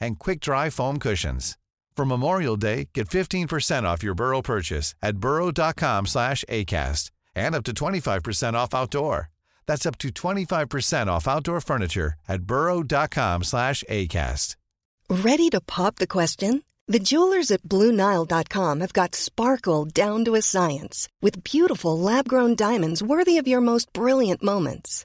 and quick-dry foam cushions. For Memorial Day, get 15% off your Burrow purchase at burrow.com slash ACAST and up to 25% off outdoor. That's up to 25% off outdoor furniture at burrow.com slash ACAST. Ready to pop the question? The jewelers at BlueNile.com have got sparkle down to a science with beautiful lab-grown diamonds worthy of your most brilliant moments.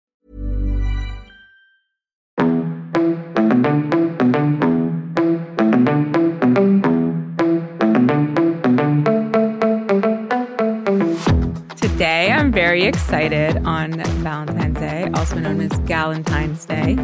Very excited on Valentine's Day, also known as Galentine's Day,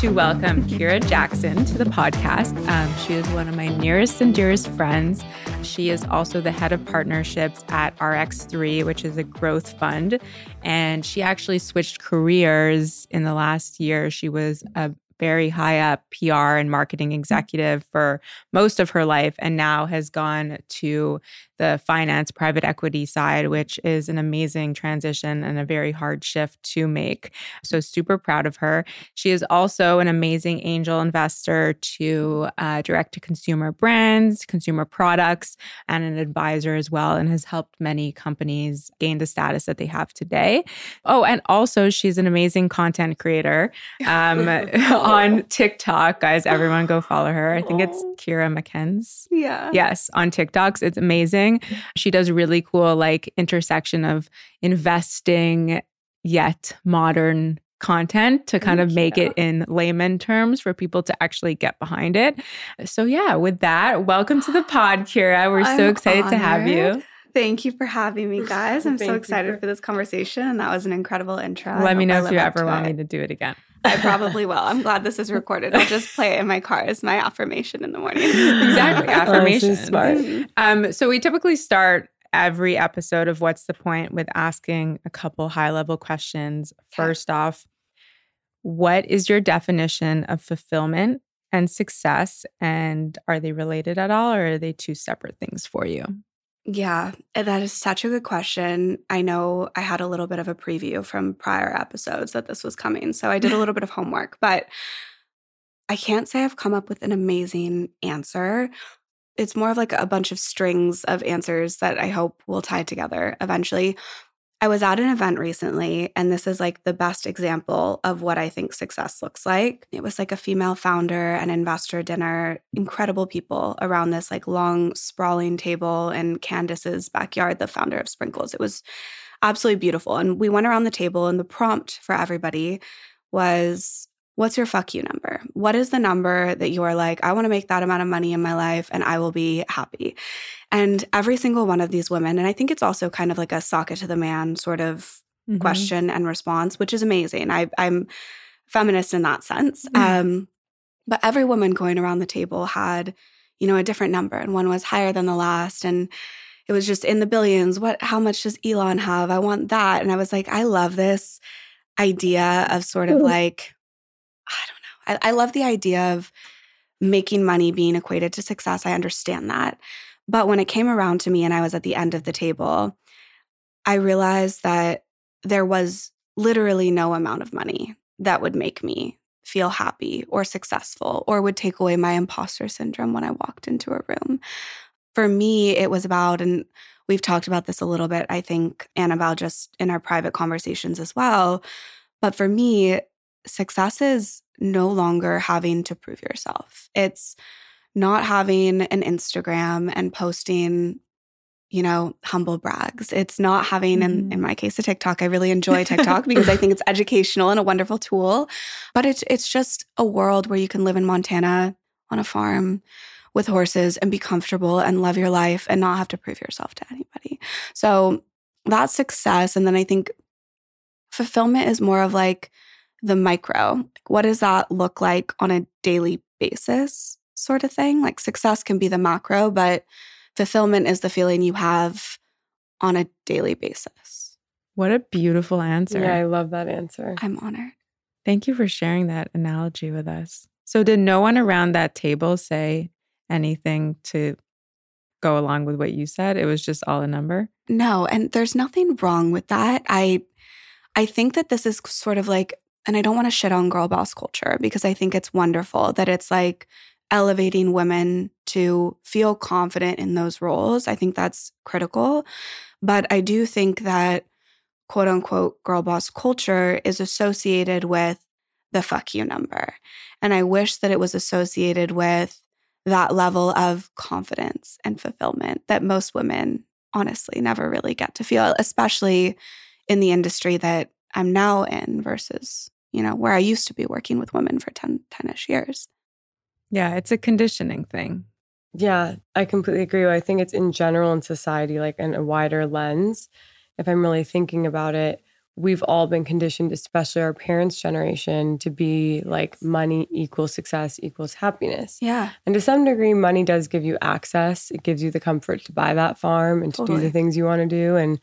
to welcome Kira Jackson to the podcast. Um, she is one of my nearest and dearest friends. She is also the head of partnerships at RX3, which is a growth fund. And she actually switched careers in the last year. She was a very high up PR and marketing executive for most of her life and now has gone to the finance private equity side, which is an amazing transition and a very hard shift to make. So, super proud of her. She is also an amazing angel investor to uh, direct to consumer brands, consumer products, and an advisor as well, and has helped many companies gain the status that they have today. Oh, and also, she's an amazing content creator um, on TikTok. Guys, everyone go follow her. I think it's Kira McKenz. Yeah. Yes, on TikToks. It's amazing. She does really cool, like, intersection of investing yet modern content to kind of make it in layman terms for people to actually get behind it. So, yeah, with that, welcome to the pod, Kira. We're I'm so excited to have you. Thank you for having me, guys. I'm so Thank you excited for- for this conversation, and that was an incredible intro. Let me know if you ever want it. me to do it again. I probably will. I'm glad this is recorded. I'll just play it in my car as my affirmation in the morning. Exactly, affirmation. smart. Mhm. Um, so we typically start every episode of What's the Point with asking a couple high level questions. First off, what is your definition of fulfillment and success? And are they related at all, or are they two separate things for you? Yeah, eh, that is such a good question. I know I had a little bit of a preview from prior episodes that this was coming. So I did a little bit of homework, but I can't say I've come up with an amazing answer. It's more of like a bunch of strings of answers that I hope will tie together eventually. I was at an event recently, and this is like the best example of what I think success looks like. It was like a female founder and investor dinner, incredible people around this like long, sprawling table in Candace's backyard, the founder of Sprinkles. It was absolutely beautiful. And we went around the table, and the prompt for everybody was What's your fuck you number? What is the number that you are like, I want to make that amount of money in my life and I will be happy? And every single one of these women, and I think it's also kind of like a socket to the man sort of Mhm. question and response, which is amazing. I, I'm feminist in that sense. Mm. Um, but every woman going around the table had, you know, a different number, and one was higher than the last, and it was just in the billions. What? How much does Elon have? I want that. And I was like, I love this idea of sort of Mhm. like, I don't know. I, I love the idea of making money being equated to success. I understand that. But when it came around to me and I was at the end of the table, I realized that there was literally no amount of money that would make me feel happy or successful or would take away my imposter syndrome when I walked into a room. For me, it was about, and we've talked about this a little bit, I think, Annabelle, just in our private conversations as well. But for me, success is no longer having to prove yourself. It's not having an Instagram and posting you know, humble brags. It's not having, in, Mm-hmm. in my case, a TikTok. I really enjoy TikTok because I think it's educational and a wonderful tool. But it's it's just a world where you can live in Montana on a farm with horses and be comfortable and love your life and not have to prove yourself to anybody. So that's success. And then I think fulfillment is more of like the micro. What does that look like on a daily basis, sort of thing? Like success can be the macro, but fulfillment is the feeling you have on a daily basis. What a beautiful answer. Yeah, I love that answer. I'm honored. Thank you for sharing that analogy with us. So, did no one around that table say anything to go along with what you said? It was just all a number. No, and there's nothing wrong with that. I I think that this is sort of like and I don't want to shit on girl boss culture because I think it's wonderful that it's like elevating women to feel confident in those roles. I think that's critical. But I do think that quote unquote girl boss culture is associated with the fuck you number. And I wish that it was associated with that level of confidence and fulfillment that most women honestly never really get to feel, especially in the industry that I'm now in versus, you know, where I used to be working with women for 10, 10-ish years. Yeah, it's a conditioning thing. Yeah, I completely agree. I think it's in general in society, like in a wider lens. If I'm really thinking about it, we've all been conditioned, especially our parents' generation, to be like money equals success equals happiness. Yeah. And to some degree, money does give you access. It gives you the comfort to buy that farm and to do the things you want to do. And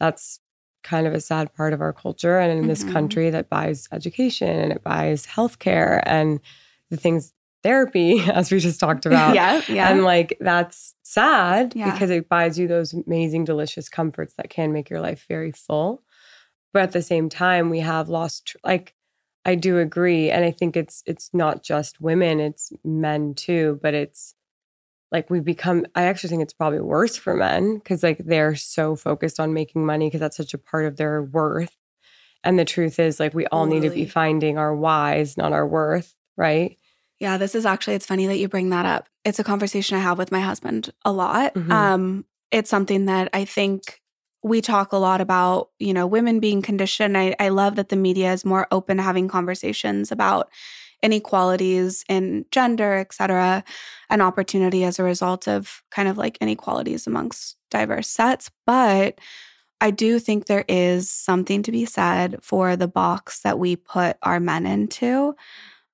that's kind of a sad part of our culture. And in this Mhm. country that buys education and it buys healthcare and the things therapy, as we just talked about. yeah. Yeah. And like that's sad Yeah. because it buys you those amazing, delicious comforts that can make your life very full. But at the same time, we have lost tr- like I do agree. And I think it's it's not just women, it's men too, but it's like we've become I actually think it's probably worse for men because like they're so focused on making money because that's such a part of their worth. And the truth is like we all need to be finding our whys, not our worth, right? Yeah, this is actually it's funny that you bring that up. It's a conversation I have with my husband a lot. Mhm. Um it's something that I think we talk a lot about, you know, women being conditioned. I, I love that the media is more open to having conversations about inequalities in gender, et cetera, and opportunity as a result of kind of like inequalities amongst diverse sets. But I do think there is something to be said for the box that we put our men into.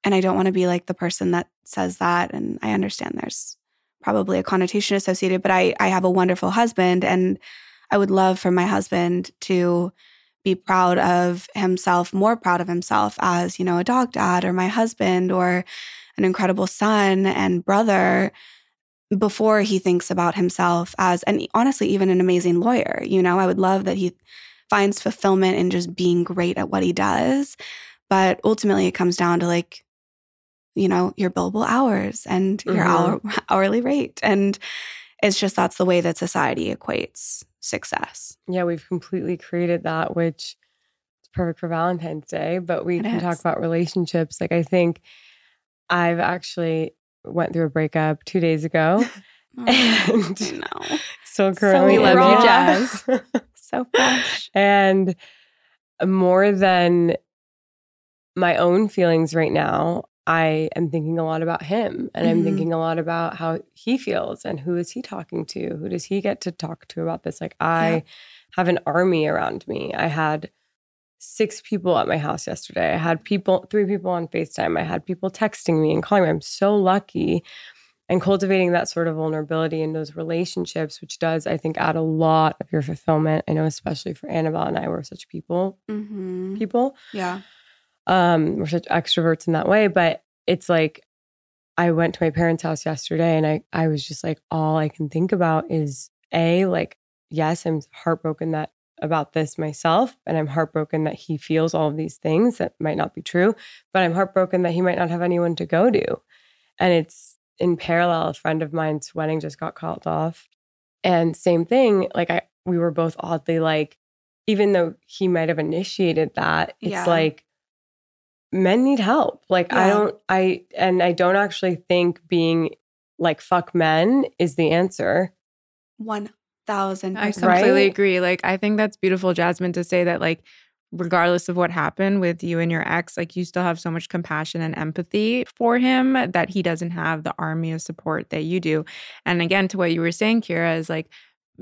And I don't want to be like the person that says that. And I understand there's probably a connotation associated, but I, I have a wonderful husband and I would love for my husband to be proud of himself, more proud of himself as, you know, a dog dad or my husband or an incredible son and brother before he thinks about himself as, and honestly, even an amazing lawyer. You know, I would love that he finds fulfillment in just being great at what he does. But ultimately, it comes down to like, you know, your billable hours and your mm-hmm. hour, hourly rate. And it's just that's the way that society equates success. Yeah, we've completely created that, which is perfect for Valentine's Day. But we It can talk about relationships. Like I think I've actually went through a breakup two days ago. Oh, And- no. Still currently we in love you. Jazz. So fresh. and more than my own feelings right now, I am thinking a lot about him and I'm Mhm. thinking a lot about how he feels and who is he talking to? Who does he get to talk to about this? Like I Yeah. have an army around me. I had six people at my house yesterday. I had people, three people on FaceTime. I had people texting me and calling me. I'm so lucky. And cultivating that sort of vulnerability in those relationships, which does, I think, add a lot of your fulfillment. I know, especially for Annabelle and I, we're such people, hmm people. Yeah. Um, we're such extroverts in that way. But it's like I went to my parents' house yesterday and I I was just like, all I can think about is A, like, yes, I'm heartbroken that about this myself. And I'm heartbroken that he feels all of these things that might not be true. But I'm heartbroken that he might not have anyone to go to. And it's in parallel, a friend of mine's wedding just got called off. And same thing, like I we were both oddly like, even though he might have initiated that, it's Yeah. like men need help. Like I don't I and I don't actually think being like fuck men is the answer. One thousand I completely Right? agree. Like, I think that's beautiful, Jasmine, to say that, like, regardless of what happened with you and your ex, like, you still have so much compassion and empathy for him that he doesn't have the army of support that you do. And again, to what you were saying, Kira, is like,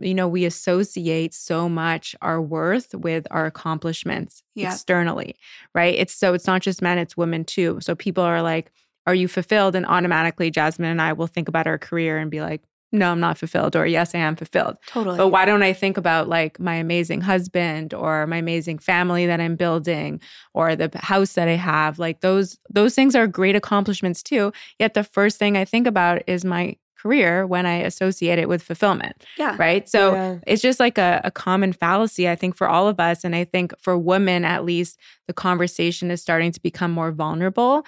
you know, we associate so much our worth with our accomplishments Yeah. externally, right? It's so it's not just men, it's women too. So people are like, are you fulfilled? And automatically, Jasmine and I will think about our career and be like, no, I'm not fulfilled, or yes, I am fulfilled. Totally. But why don't I think about like my amazing husband or my amazing family that I'm building or the house that I have? Like those those things are great accomplishments too. Yet the first thing I think about is my career when I associate it with fulfillment, yeah. right? So Yeah. it's just like a, a common fallacy, I think, for all of us. And I think for women, at least, the conversation is starting to become more vulnerable.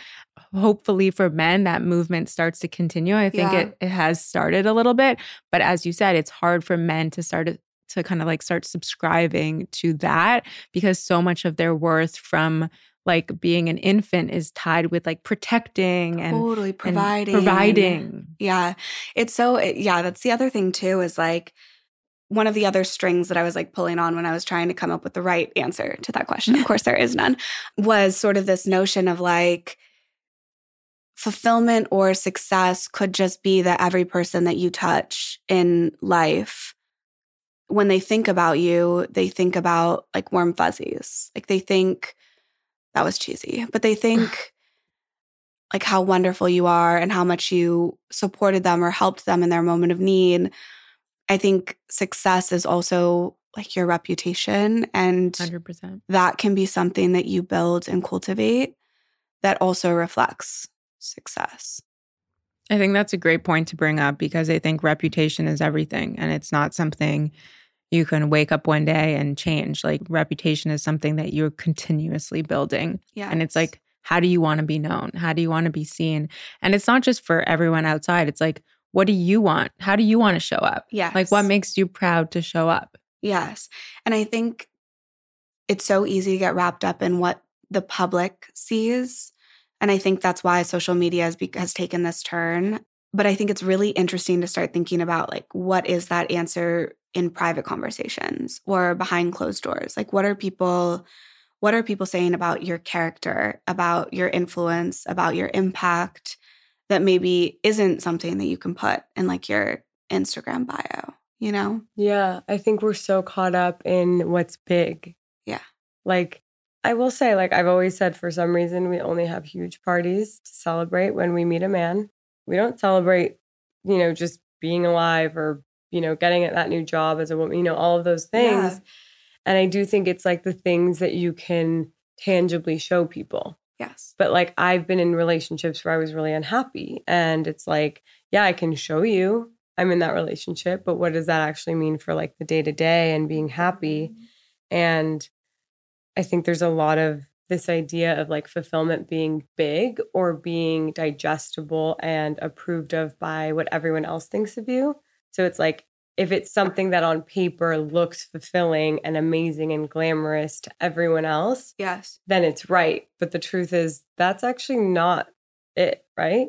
Hopefully, for men, that movement starts to continue. I think Yeah. it, it has started a little bit. But as you said, it's hard for men to start to, to kind of like start subscribing to that because so much of their worth from like being an infant is tied with like protecting and, totally and providing. providing. Yeah. It's so, yeah, that's the other thing too is like one of the other strings that I was like pulling on when I was trying to come up with the right answer to that question. Of course, there is none, was sort of this notion of like, fulfillment or success could just be that every person that you touch in life when they think about you they think about like warm fuzzies like they think that was cheesy but they think like how wonderful you are and how much you supported them or helped them in their moment of need i think success is also like your reputation and 100%. that can be something that you build and cultivate that also reflects success. I think that's a great point to bring up because I think reputation is everything and it's not something you can wake up one day and change. Like reputation is something that you're continuously building. Yeah. And it's like, how do you want to be known? How do you want to be seen? And it's not just for everyone outside. It's like, what do you want? How do you want to show up? Yeah. Like, what makes you proud to show up? Yes. And I think it's so easy to get wrapped up in what the public sees. And I think that's why social media has, be- has taken this turn. But I think it's really interesting to start thinking about like, what is that answer in private conversations or behind closed doors? Like, what are people. What are people saying about your character, about your influence, about your impact that maybe isn't something that you can put in like your Instagram bio, you know? Yeah, I think we're so caught up in what's big. Yeah. Like, I will say, like, I've always said for some reason, we only have huge parties to celebrate when we meet a man. We don't celebrate, you know, just being alive or, you know, getting at that new job as a woman, you know, all of those things. Yeah. And I do think it's like the things that you can tangibly show people. Yes. But like I've been in relationships where I was really unhappy. And it's like, yeah, I can show you I'm in that relationship, but what does that actually mean for like the day to day and being happy? Mm-hmm. And I think there's a lot of this idea of like fulfillment being big or being digestible and approved of by what everyone else thinks of you. So it's like if it's something that on paper looks fulfilling and amazing and glamorous to everyone else, Yes. then it's right. But the truth is, that's actually not it, right?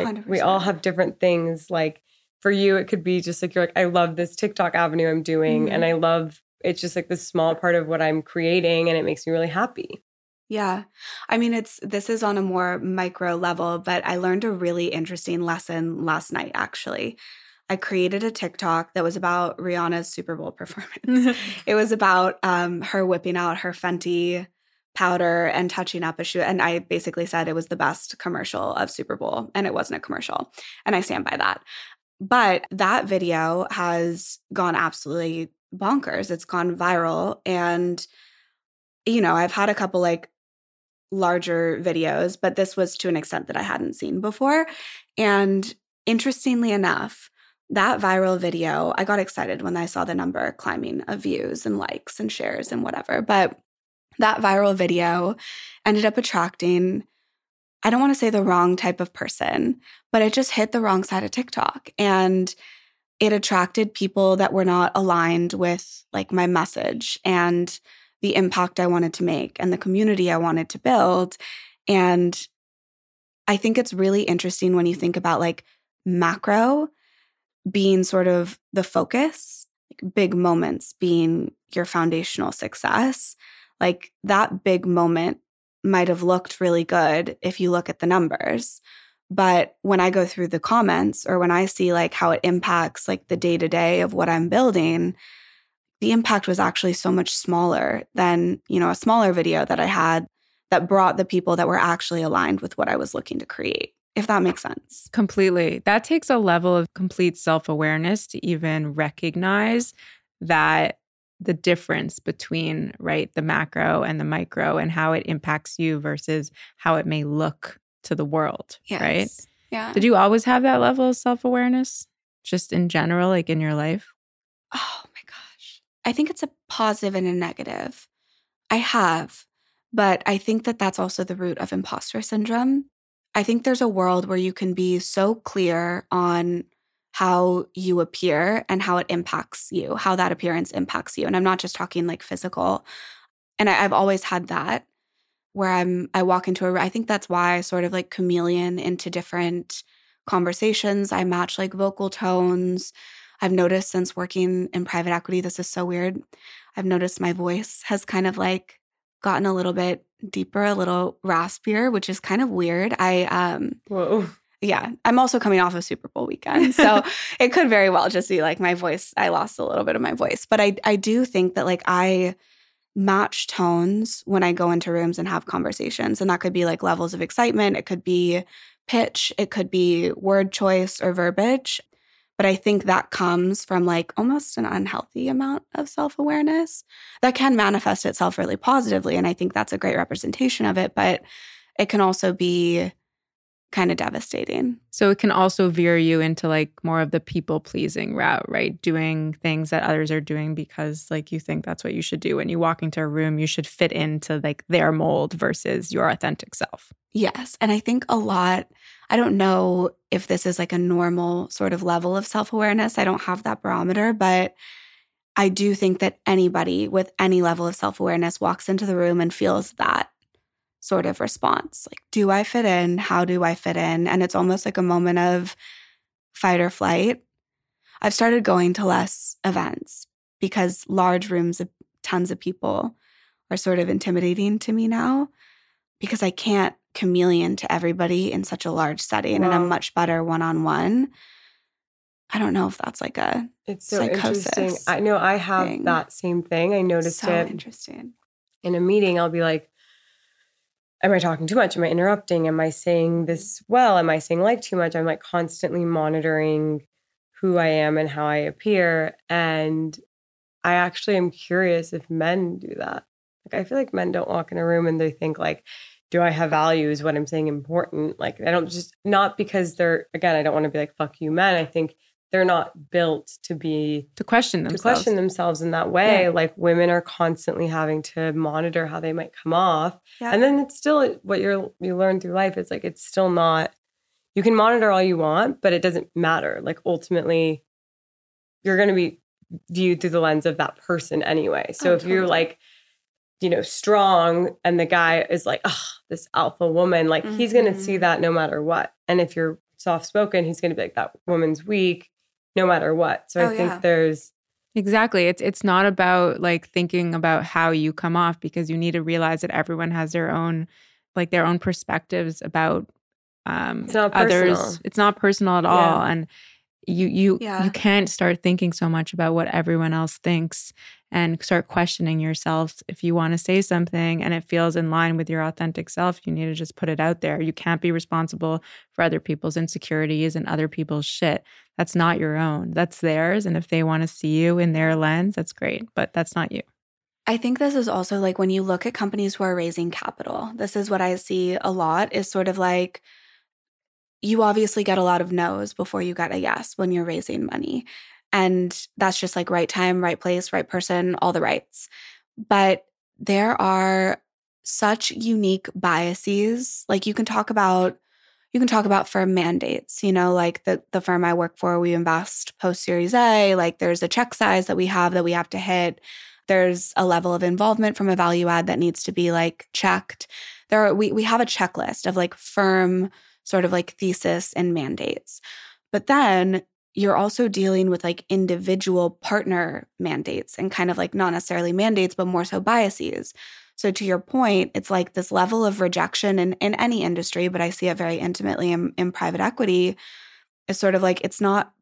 Like, we all have different things. Like for you, it could be just like you're like, I love this TikTok avenue I'm doing, and mm-hmm. I love it's just like this small part of what I'm creating, and it makes me really happy. Yeah. I mean, it's this is on a more micro level, but I learned a really interesting lesson last night, actually. I created a TikTok that was about Rihanna's Super Bowl performance. it was about um, her whipping out her Fenty powder and touching up a shoe. And I basically said it was the best commercial of Super Bowl, and it wasn't a commercial. And I stand by that. But that video has gone absolutely bonkers. It's gone viral. And, you know, I've had a couple like larger videos, but this was to an extent that I hadn't seen before. And interestingly enough, that viral video, I got excited when I saw the number climbing of views and likes and shares and whatever. But that viral video ended up attracting, I don't want to say the wrong type of person, but it just hit the wrong side of TikTok. And it attracted people that were not aligned with like my message and the impact I wanted to make and the community I wanted to build. And I think it's really interesting when you think about like macro being sort of the focus like big moments being your foundational success, like that big moment might have looked really good if you look at the numbers. But when I go through the comments or when I see like how it impacts like the day to day of what I'm building, the impact was actually so much smaller than, you know, a smaller video that I had that brought the people that were actually aligned with what I was looking to create, if that makes sense. Completely. That takes a level of complete self awareness to even recognize that the difference between, right, the macro and the micro and how it impacts you versus how it may look to the world, yes. right? Yeah. Did you always have that level of self awareness just in general, like in your life? Oh my gosh. I think it's a positive and a negative. I have, but I think that that's also the root of imposter syndrome. I think there's a world where you can be so clear on how you appear and how it impacts you, how that appearance impacts you. And I'm not just talking like physical. And I, have always had that where I'm I walk into a I think that's why I sort of like chameleon into different conversations. I match like vocal tones. I've noticed since working in private equity, this is so weird. I've noticed my voice has kind of like gotten a little bit deeper, a little raspier, which is kind of weird. I um Whoa. Yeah. I'm also coming off a Super Bowl weekend. So it could very well just be like my voice. I lost a little bit of my voice. But I I do think that like I match tones when I go into rooms and have conversations. And that could be like levels of excitement, it could be pitch, it could be word choice or verbiage. But I think that comes from like almost an unhealthy amount of self awareness that can manifest itself really positively. And I think that's a great representation of it. But it can also be kind of devastating. So it can also veer you into like more of the people pleasing route, right? Doing things that others are doing because like you think that's what you should do. When you walk into a room, you should fit into like their mold versus your authentic self. Yes. And I think a lot, I don't know if this is like a normal sort of level of self awareness. I don't have that barometer, but I do think that anybody with any level of self awareness walks into the room and feels that sort of response. Like, do I fit in? How do I fit in? And it's almost like a moment of fight or flight. I've started going to less events because large rooms of tons of people are sort of intimidating to me now because I can't chameleon to everybody in such a large setting wow. and I'm much better one on one. I don't know if that's like a it's so interesting. I know I have thing. that same thing. I noticed so it interesting. In a meeting, I'll be like, am I talking too much? Am I interrupting? Am I saying this well? Am I saying like too much? I'm like constantly monitoring who I am and how I appear. And I actually am curious if men do that. Like, I feel like men don't walk in a room and they think, like, do I have values? What I'm saying important? Like, I don't just, not because they're, again, I don't want to be like, fuck you, men. I think they're not built to be to question themselves. to question themselves in that way. Yeah. Like women are constantly having to monitor how they might come off, yeah. and then it's still what you're you learn through life. It's like it's still not. You can monitor all you want, but it doesn't matter. Like ultimately, you're going to be viewed through the lens of that person anyway. So oh, if totally. you're like, you know, strong, and the guy is like, oh, this alpha woman, like mm-hmm. he's going to see that no matter what. And if you're soft spoken, he's going to be like, that woman's weak no matter what. So oh, I think yeah. there's Exactly. It's it's not about like thinking about how you come off because you need to realize that everyone has their own like their own perspectives about um it's others. It's not personal at all. And you you yeah. you can't start thinking so much about what everyone else thinks and start questioning yourself if you want to say something and it feels in line with your authentic self you need to just put it out there. You can't be responsible for other people's insecurities and other people's shit. That's not your own. That's theirs and if they want to see you in their lens that's great but that's not you. I think this is also like when you look at companies who are raising capital, this is what I see a lot is sort of like you obviously get a lot of no's before you get a yes when you're raising money. And that's just like right time, right place, right person, all the rights. But there are such unique biases. Like you can talk about you can talk about firm mandates, you know, like the the firm I work for, we invest post series A, like there's a check size that we have that we have to hit. There's a level of involvement from a value add that needs to be like checked. There are we we have a checklist of like firm sort of like thesis and mandates. But then you're also dealing with like individual partner mandates and kind of like not necessarily mandates, but more so biases. So to your point, it's like this level of rejection in, in any industry, but I see it very intimately in, in private equity is sort of like it's not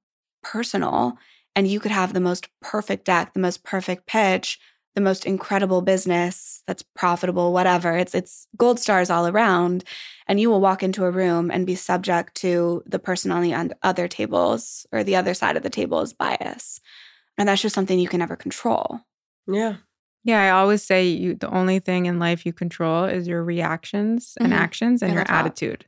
personal. And you could have the most perfect deck, the most perfect pitch, the most incredible business that's profitable, whatever. It's it's gold stars all around. And you will walk into a room and be subject to the person on the other tables or the other side of the table's bias. And that's just something you can never control. Yeah. Yeah, I always say you the only thing in life you control is your reactions and Mhm. actions and Yeah, your that's right. attitude.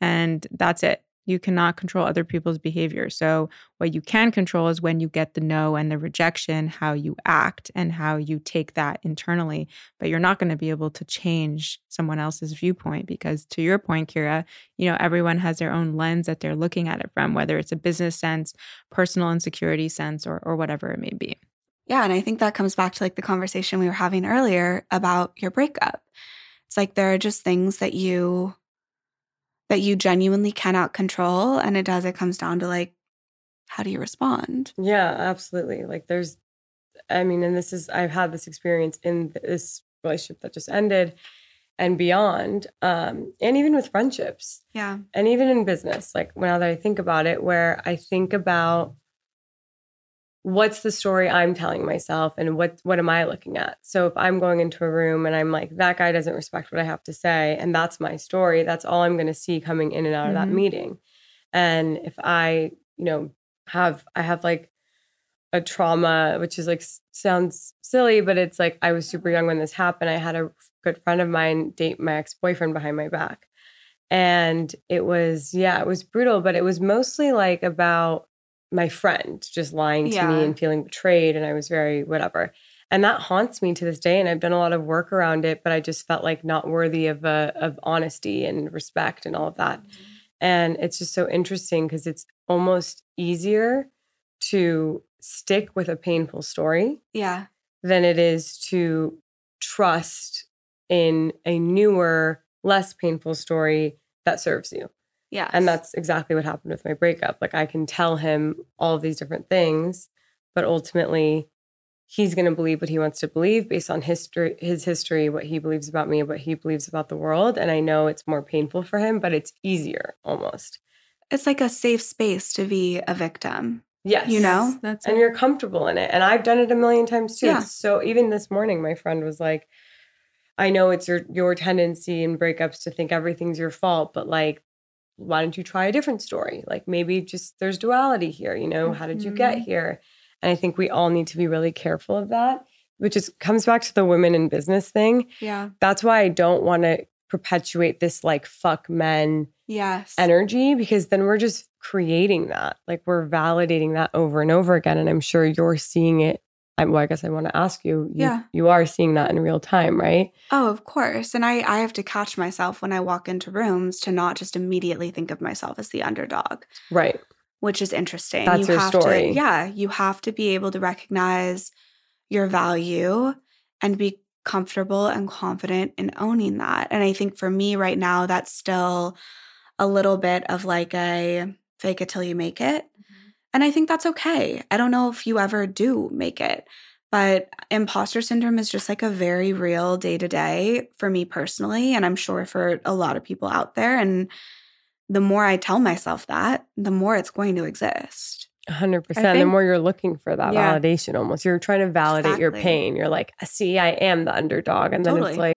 And that's it. You cannot control other people's behavior. So, what you can control is when you get the no and the rejection, how you act and how you take that internally. But you're not going to be able to change someone else's viewpoint because, to your point, Kira, you know, everyone has their own lens that they're looking at it from, whether it's a business sense, personal insecurity sense, or, or whatever it may be. Yeah, and I think that comes back to like the conversation we were having earlier about your breakup. It's like there are just things that you that you genuinely cannot control and it does it comes down to like how do you respond? Yeah, absolutely. Like there's, I mean, and this is, I've had this experience in this relationship that just ended and beyond, um, and even with friendships Yeah. and even in business. Like now that I think about it, where I think about what's the story I'm telling myself and what what am I looking at? So if I'm going into a room and I'm like, that guy doesn't respect what I have to say, and that's my story, that's all I'm gonna see coming in and out of that Mhm. meeting. And if I, you know, have I have like a trauma, which is like sounds silly, but it's like I was super young when this happened. I had a good friend of mine date my ex boyfriend behind my back. And it was, yeah, it was brutal, but it was mostly like about my friend just lying to Yeah. me and feeling betrayed. And I was very whatever. And that haunts me to this day. And I've done a lot of work around it, but I just felt like not worthy of uh, of honesty and respect and all of that. And it's just so interesting because it's almost easier to stick with a painful story Yeah. than it is to trust in a newer, less painful story that serves you. Yeah. And that's exactly what happened with my breakup. Like I can tell him all of these different things, but ultimately he's going to believe what he wants to believe based on history his history, what he believes about me, what he believes about the world, and I know it's more painful for him, but it's easier almost. it's like a safe space to be a victim. Yes. You know? That's and it. you're comfortable in it. And I've done it a million times too. Yeah. So even this morning, my friend was like, I know it's your your tendency in breakups to think everything's your fault, but like, why don't you try a different story? Like maybe just there's duality here, you know, how did you get Mhm. here? And I think we all need to be really careful of that, which is comes back to the women in business thing. Yeah. That's why I don't want to perpetuate this like fuck men Yes. energy because then we're just creating that. Like we're validating that over and over again. And I'm sure you're seeing it. I, well, I guess I want to ask you, you. Yeah. You are seeing that in real time, right? Oh, of course. And I, I have to catch myself when I walk into rooms to not just immediately think of myself as the underdog, Right. which is interesting. That's your have story. To, yeah. You have to be able to recognize your value and be comfortable and confident in owning that. And I think for me right now, that's still a little bit of like a fake it till you make it. And I think that's okay. I don't know if you ever do make it, but imposter syndrome is just like a very real day to day for me personally. And I'm sure for a lot of people out there. And the more I tell myself that, the more it's going to exist. 100%. the more you're looking for that Yeah. validation almost. You're trying to validate your pain. You're like, see, I am the underdog. And then Totally. it's like,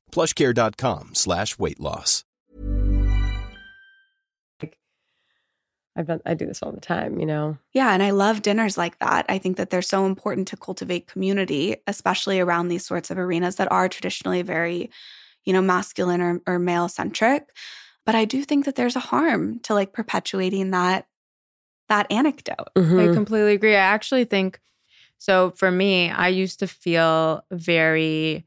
Plushcare.com slash weight loss. I've done, I do this all the time, you know? Yeah. And I love dinners like that. I think that they're so important to cultivate community, especially around these sorts of arenas that are traditionally very, you know, masculine or, or male centric. But I do think that there's a harm to like perpetuating that that anecdote. Mhm. I completely agree. I actually think so for me, I used to feel very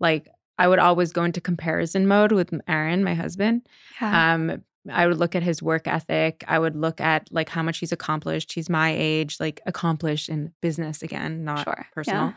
like I would always go into comparison mode with Aaron, my husband. Yeah. Um, I would look at his work ethic. I would look at like how much he's accomplished. He's my age, like accomplished in business again, not Sure. personal, Yeah.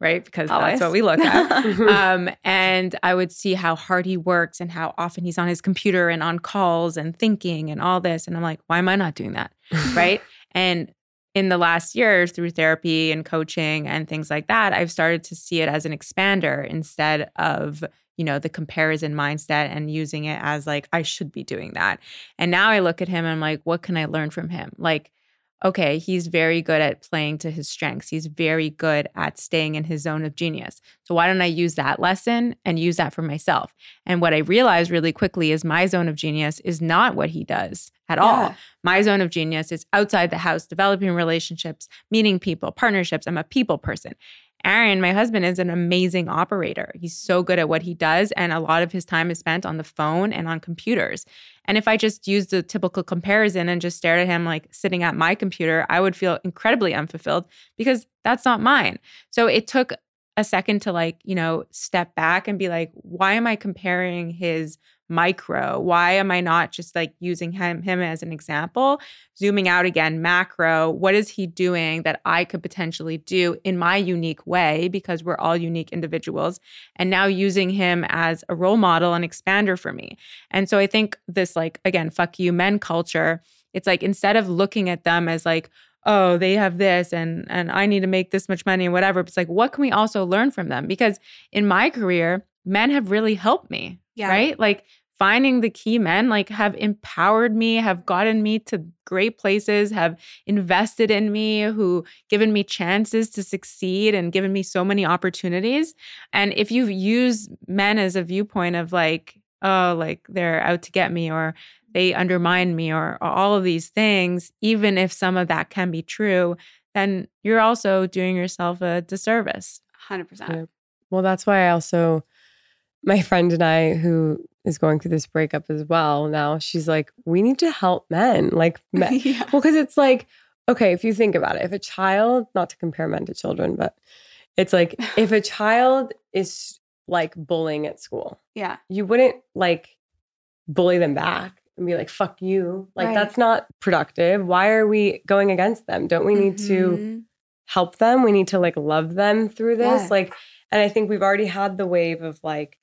right? Because Always. that's what we look at. Um, and I would see how hard he works and how often he's on his computer and on calls and thinking and all this. And I'm like, why am I not doing that? right? and in the last year, through therapy and coaching and things like that, I've started to see it as an expander instead of, you know, the comparison mindset and using it as like, I should be doing that. And now I look at him and I'm like, what can I learn from him? Like, okay, he's very good at playing to his strengths. He's very good at staying in his zone of genius. So why don't I use that lesson and use that for myself? And what I realized really quickly is my zone of genius is not what he does at all. My zone of genius is outside the house, developing relationships, meeting people, partnerships. I'm a people person. Aaron, my husband, is an amazing operator. He's so good at what he does. And a lot of his time is spent on the phone and on computers. And if I just used the typical comparison and just stared at him like sitting at my computer, I would feel incredibly unfulfilled because that's not mine. So it took a second to like, you know, step back and be like, why am I comparing his micro? Why am I not just like using him him as an example? Zooming out again, macro, what is he doing that I could potentially do in my unique way because we're all unique individuals and now using him as a role model and expander for me. And so I think this like again, fuck you men culture, it's like instead of looking at them as like oh they have this and and i need to make this much money and whatever it's like what can we also learn from them because in my career men have really helped me Yeah. right like finding the key men like have empowered me have gotten me to great places have invested in me who given me chances to succeed and given me so many opportunities and if you use men as a viewpoint of like oh like they're out to get me or they undermine me or, or all of these things even if some of that can be true then you're also doing yourself a disservice 100%. Yeah. Well, that's why I also, my friend and I, who is going through this breakup as well now, she's like, we need to help men. Like, men. yeah. well, because it's like, okay, if you think about it, if a child, not to compare men to children, but it's like, if a child is like bullying at school, Yeah. you wouldn't like bully them back and be like, fuck you. Like, Right. that's not productive. Why are we going against them? Don't we need to? Mhm. help them. We need to like love them through this. Yeah. Like, and I think we've already had the wave of like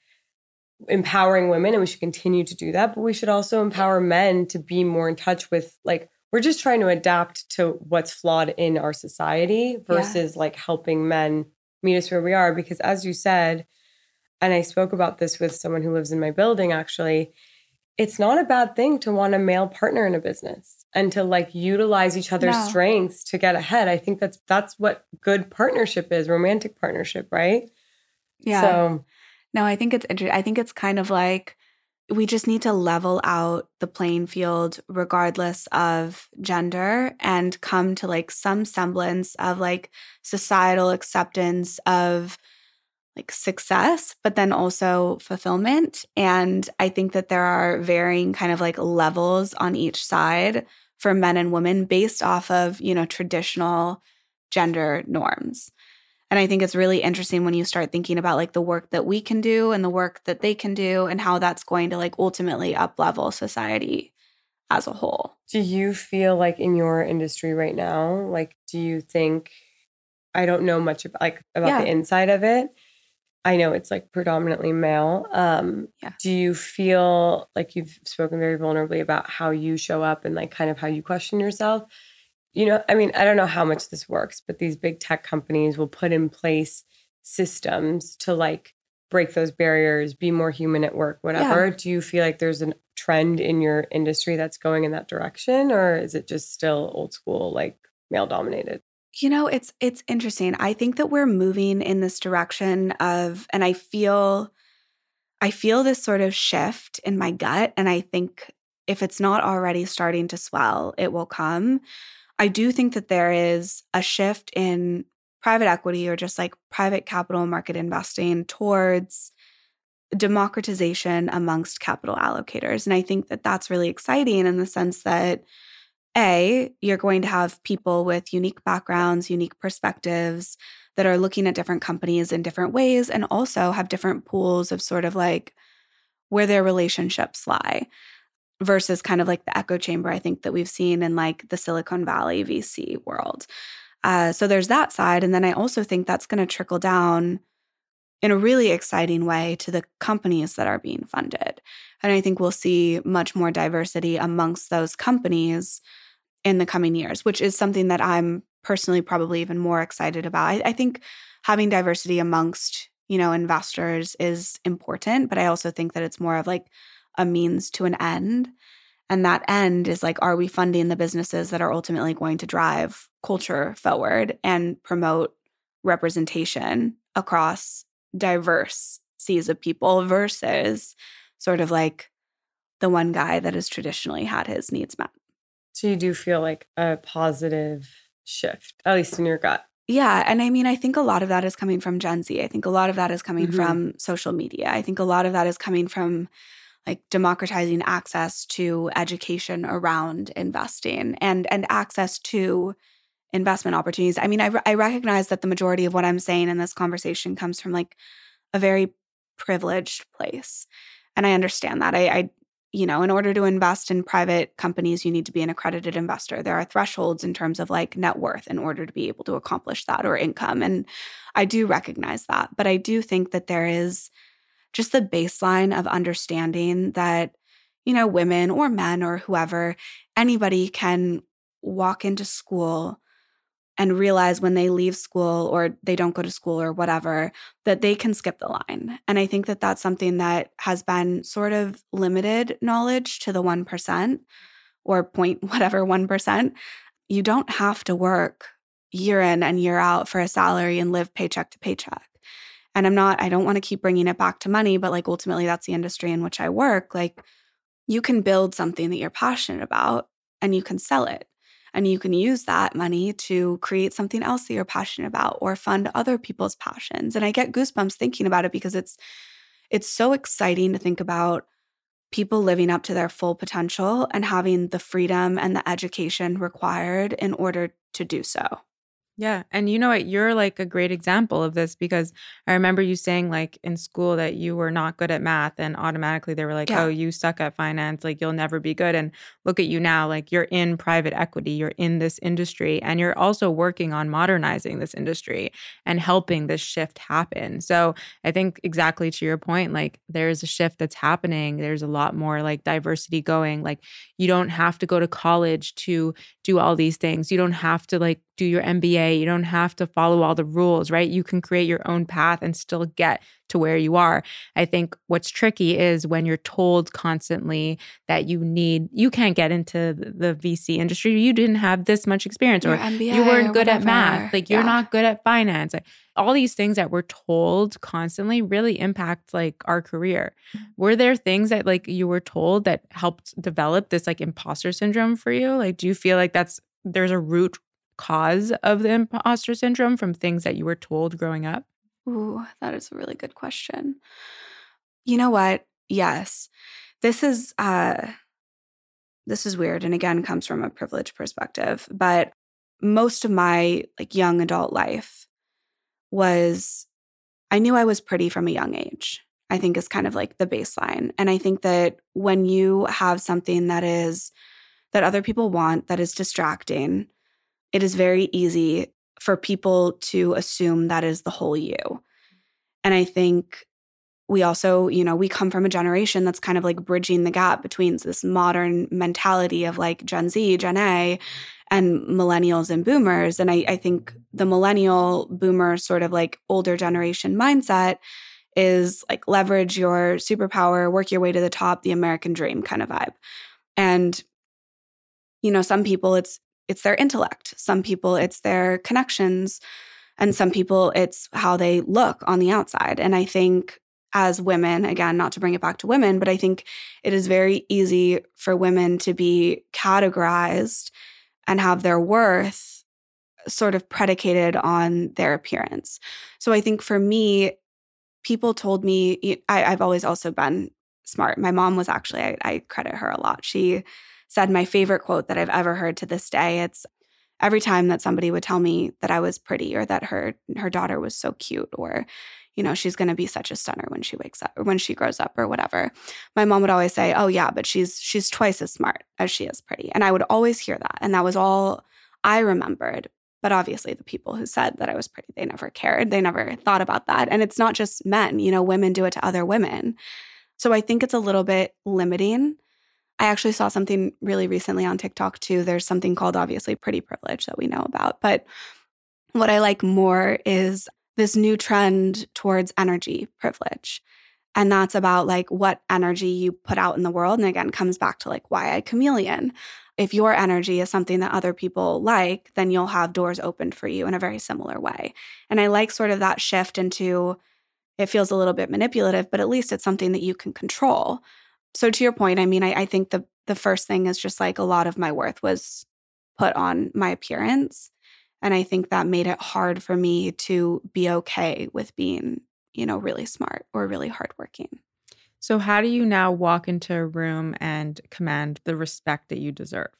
empowering women and we should continue to do that. But we should also empower men to be more in touch with like, we're just trying to adapt to what's flawed in our society versus like helping men meet us where we are. Because as you said, and I spoke about this with someone who lives in my building actually, it's not a bad thing to want a male partner in a business and to like utilize each other's No. strengths to get ahead. I think that's that's what good partnership is, romantic partnership, right? Yeah. So No, I think it's interesting. I think it's kind of like we just need to level out the playing field regardless of gender and come to like some semblance of like societal acceptance of like success, but then also fulfillment. And I think that there are varying kind of like levels on each side for men and women based off of, you know, traditional gender norms. And I think it's really interesting when you start thinking about like the work that we can do and the work that they can do and how that's going to like ultimately up level society as a whole. do you feel like in your industry right now, like do you think I don't know much about like about Yeah. the inside of it. I know it's like predominantly male. Um Yeah. do you feel like you've spoken very vulnerably about how you show up and like kind of how you question yourself? You know, I mean, I don't know how much this works, but these big tech companies will put in place systems to like break those barriers, be more human at work, whatever. Do you feel like there's a trend in your industry that's going in that direction or is it just still old school like male dominated? You know, it's it's interesting. I think that we're moving in this direction of and I feel I feel this sort of shift in my gut and I think if it's not already starting to swell, it will come. I do think that there is a shift in private equity or just like private capital market investing towards democratization amongst capital allocators. And I think that that's really exciting in the sense that A, you're going to have people with unique backgrounds, unique perspectives that are looking at different companies in different ways and also have different pools of sort of like where their relationships lie versus kind of like the echo chamber I think that we've seen in like the Silicon Valley VC world. Uh, so there's that side. And then I also think that's going to trickle down in a really exciting way to the companies that are being funded. And I think we'll see much more diversity amongst those companies in the coming years, which is something that I'm personally probably even more excited about. I, I think having diversity amongst, you know, investors is important, but I also think that it's more of like a means to an end. And that end is like, are we funding the businesses that are ultimately going to drive culture forward and promote representation across diverse seas of people versus sort of like the one guy that has traditionally had his needs met. So you do feel like a positive shift, at least in your gut. Yeah. And I mean, I think a lot of that is coming from Gen Z. I think a lot of that is coming mm-hmm. from social media. I think a lot of that is coming from like democratizing access to education around investing and and access to investment opportunities. I mean, I, I recognize that the majority of what I'm saying in this conversation comes from like a very privileged place. And I understand that. I, I, you know, in order to invest in private companies, you need to be an accredited investor. There are thresholds in terms of like net worth in order to be able to accomplish that or income. And I do recognize that. But I do think that there is just the baseline of understanding that, you know, women or men or whoever, anybody can walk into school and realize when they leave school or they don't go to school or whatever that they can skip the line. And I think that that's something that has been sort of limited knowledge to the 1% or point whatever 1%. You don't have to work year in and year out for a salary and live paycheck to paycheck. And I'm not, I don't want to keep bringing it back to money, but like ultimately that's the industry in which I work. Like you can build something that you're passionate about and you can sell it. And you can use that money to create something else that you're passionate about or fund other people's passions. And I get goosebumps thinking about it because it's it's so exciting to think about people living up to their full potential and having the freedom and the education required in order to do so. Yeah. And you know what? You're like a great example of this because I remember you saying, like, in school that you were not good at math, and automatically they were like, yeah. oh, you suck at finance. Like, you'll never be good. And look at you now. Like, you're in private equity, you're in this industry, and you're also working on modernizing this industry and helping this shift happen. So I think exactly to your point, like, there's a shift that's happening. There's a lot more like diversity going. Like, you don't have to go to college to do all these things. You don't have to like do your MBA. You don't have to follow all the rules, right? You can create your own path and still get to where you are. I think what's tricky is when you're told constantly that you need, you can't get into the VC industry. You didn't have this much experience, or MBA you weren't good at math. Like you're yeah. not good at finance. Like, all these things that we're told constantly really impact like our career. Mm-hmm. Were there things that like you were told that helped develop this like imposter syndrome for you? Like, do you feel like that's there's a root cause of the imposter syndrome from things that you were told growing up? Ooh, that is a really good question. You know what? Yes. This is uh this is weird and again comes from a privileged perspective, but most of my like young adult life was I knew I was pretty from a young age. I think is kind of like the baseline. And I think that when you have something that is that other people want that is distracting, it is very easy for people to assume that is the whole you. And I think we also, you know, we come from a generation that's kind of like bridging the gap between this modern mentality of like Gen Z, Gen A, and millennials and boomers. And I, I think the millennial boomer sort of like older generation mindset is like leverage your superpower, work your way to the top, the American dream kind of vibe. And you know, some people it's it's their intellect, some people it's their connections, and some people it's how they look on the outside. And I think as women, again, not to bring it back to women, but I think it is very easy for women to be categorized and have their worth sort of predicated on their appearance. So I think for me, people told me, I, have always also been smart. My mom was actually, I, I credit her a lot. She said my favorite quote that I've ever heard to this day. It's every time that somebody would tell me that I was pretty or that her her daughter was so cute or you know she's going to be such a stunner when she wakes up or when she grows up or whatever my mom would always say oh yeah but she's she's twice as smart as she is pretty and i would always hear that and that was all i remembered but obviously, the people who said that I was pretty, they never cared. They never thought about that. And it's not just men, you know, women do it to other women. So I think it's a little bit limiting. I actually saw something really recently on TikTok too. There's something called obviously pretty privilege that we know about. But what I like more is this new trend towards energy privilege. And that's about like what energy you put out in the world. And again, comes back to like why I chameleon if your energy is something that other people like, then you'll have doors opened for you in a very similar way. And I like sort of that shift into it feels a little bit manipulative, but at least it's something that you can control. So to your point, I mean, I, I think the the first thing is just like a lot of my worth was put on my appearance. And I think that made it hard for me to be okay with being, you know, really smart or really hardworking. So, how do you now walk into a room and command the respect that you deserve?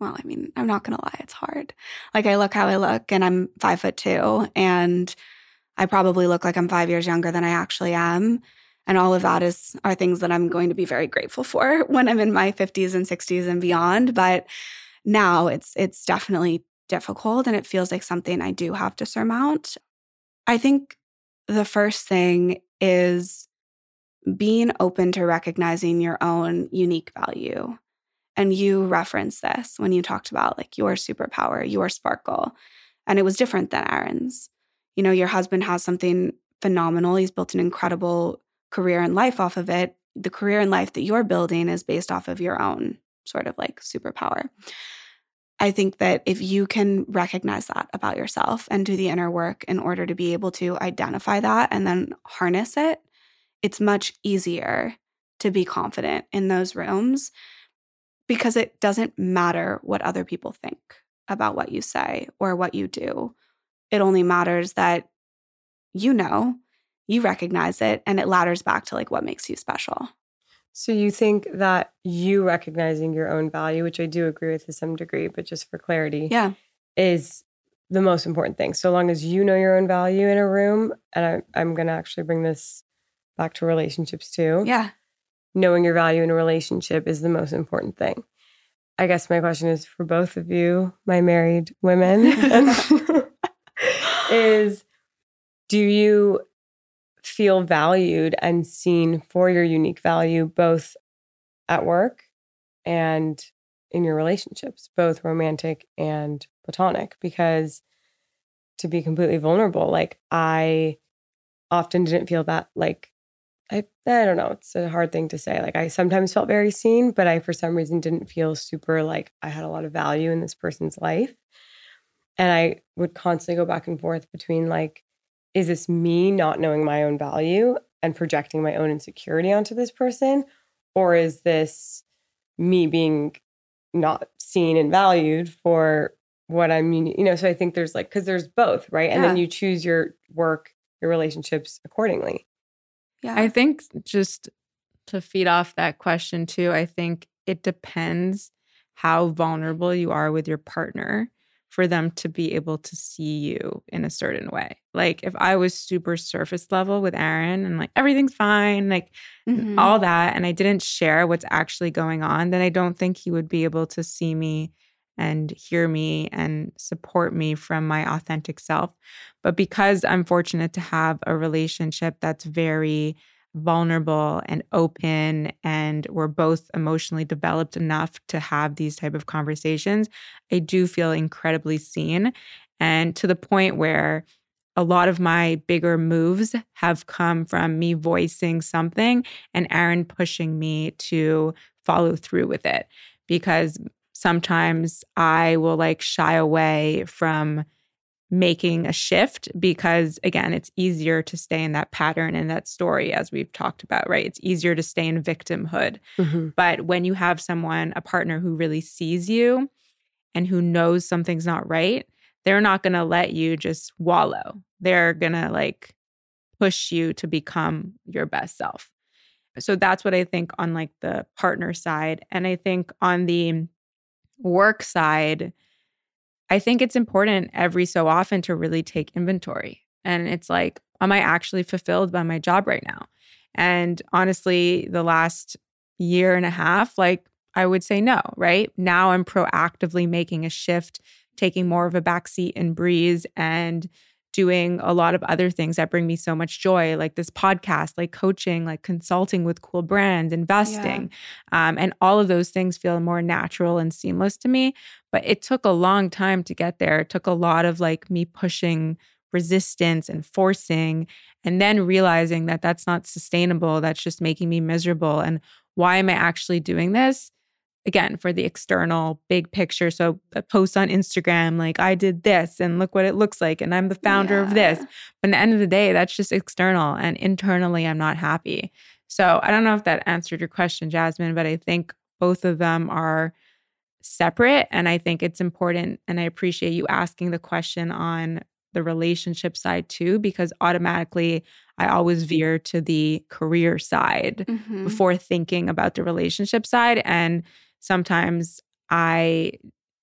Well, I mean, I'm not going to lie, it's hard. Like, I look how I look, and I'm five foot two, and I probably look like I'm five years younger than I actually am. And all of that is are things that I'm going to be very grateful for when I'm in my 50s and 60s and beyond. But now it's it's definitely difficult and it feels like something I do have to surmount. I think the first thing is being open to recognizing your own unique value. And you referenced this when you talked about like your superpower, your sparkle. And it was different than Aaron's. You know, your husband has something phenomenal. He's built an incredible career and life off of it. The career and life that you're building is based off of your own sort of like superpower. I think that if you can recognize that about yourself and do the inner work in order to be able to identify that and then harness it, it's much easier to be confident in those rooms because it doesn't matter what other people think about what you say or what you do. It only matters that you know, you recognize it, and it ladders back to like what makes you special. So you think that you recognizing your own value, which I do agree with to some degree, but just for clarity, yeah, is the most important thing. So long as you know your own value in a room, and I, I'm going to actually bring this back to relationships too. Yeah. Knowing your value in a relationship is the most important thing. I guess my question is for both of you, my married women, is do you feel valued and seen for your unique value both at work and in your relationships, both romantic and platonic? Because to be completely vulnerable, like I often didn't feel that like I I don't know. It's a hard thing to say. Like I sometimes felt very seen, but I for some reason didn't feel super like I had a lot of value in this person's life. And I would constantly go back and forth between like is this me not knowing my own value and projecting my own insecurity onto this person or is this me being not seen and valued for what I'm you know so I think there's like cuz there's both, right? And then you choose your work, your relationships accordingly. Yeah. I think just to feed off that question too, I think it depends how vulnerable you are with your partner for them to be able to see you in a certain way. Like if I was super surface level with Aaron and like everything's fine, like mm-hmm. all that, and I didn't share what's actually going on, then I don't think he would be able to see me and hear me and support me from my authentic self. But because I'm fortunate to have a relationship that's very vulnerable and open and we're both emotionally developed enough to have these type of conversations, I do feel incredibly seen and to the point where a lot of my bigger moves have come from me voicing something and Aaron pushing me to follow through with it because sometimes I will like shy away from making a shift because again it's easier to stay in that pattern and that story as we've talked about right? It's easier to stay in victimhood. Mm-hmm. but when you have someone a partner who really sees you and who knows something's not right they're not going to let you just wallow. They're going to like push you to become your best self. So that's what i think on like the partner side. And i think on the work side I think it's important every so often to really take inventory. And it's like, am I actually fulfilled by my job right now? And honestly, the last year and a half, like I would say no, right? Now I'm proactively making a shift, taking more of a backseat in Breeze and doing a lot of other things that bring me so much joy, like this podcast, like coaching, like consulting with cool brands, investing. Yeah. Um, and all of those things feel more natural and seamless to me. But it took a long time to get there. It took a lot of like me pushing resistance and forcing, and then realizing that that's not sustainable. That's just making me miserable. And why am I actually doing this? Again for the external big picture so a post on instagram like i did this and look what it looks like and i'm the founder yeah. of this but at the end of the day that's just external and internally i'm not happy so i don't know if that answered your question jasmine but i think both of them are separate and i think it's important and i appreciate you asking the question on the relationship side too because automatically I always veer to the career side mm-hmm. before thinking about the relationship side and sometimes I